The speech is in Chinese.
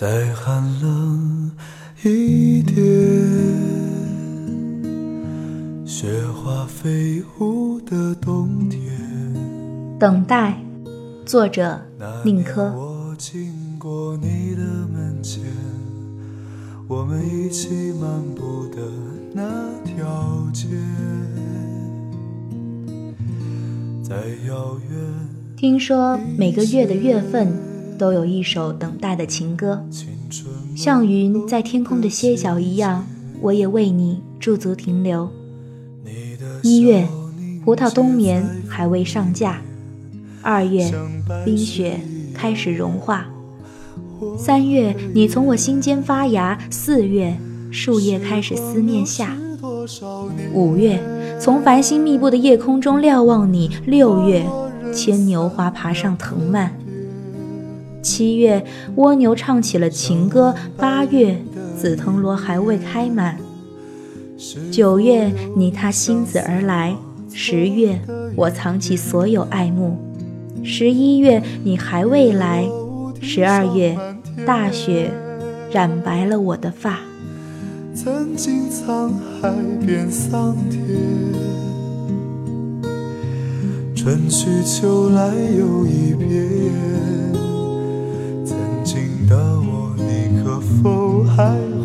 再寒冷一点，雪花飞舞的冬天。等待，作者宁珂。我经过你的门前，我们一起漫步的那条街，在遥远听说每个月的月份都有一首等待的情歌，像云在天空的歇脚一样，我也为你驻足停留。一月葡萄冬眠还未上架，二月冰雪开始融化，三月你从我心间发芽，四月树叶开始思念夏，五月从繁星密布的夜空中瞭望你，六月牵牛花爬上藤蔓，七月蜗牛唱起了情歌，八月紫藤萝还未开满，九月你踏星子而来，十月我藏起所有爱慕，十一月你还未来，十二月大雪染白了我的发。曾经沧海变桑田，春去秋来又一遍。high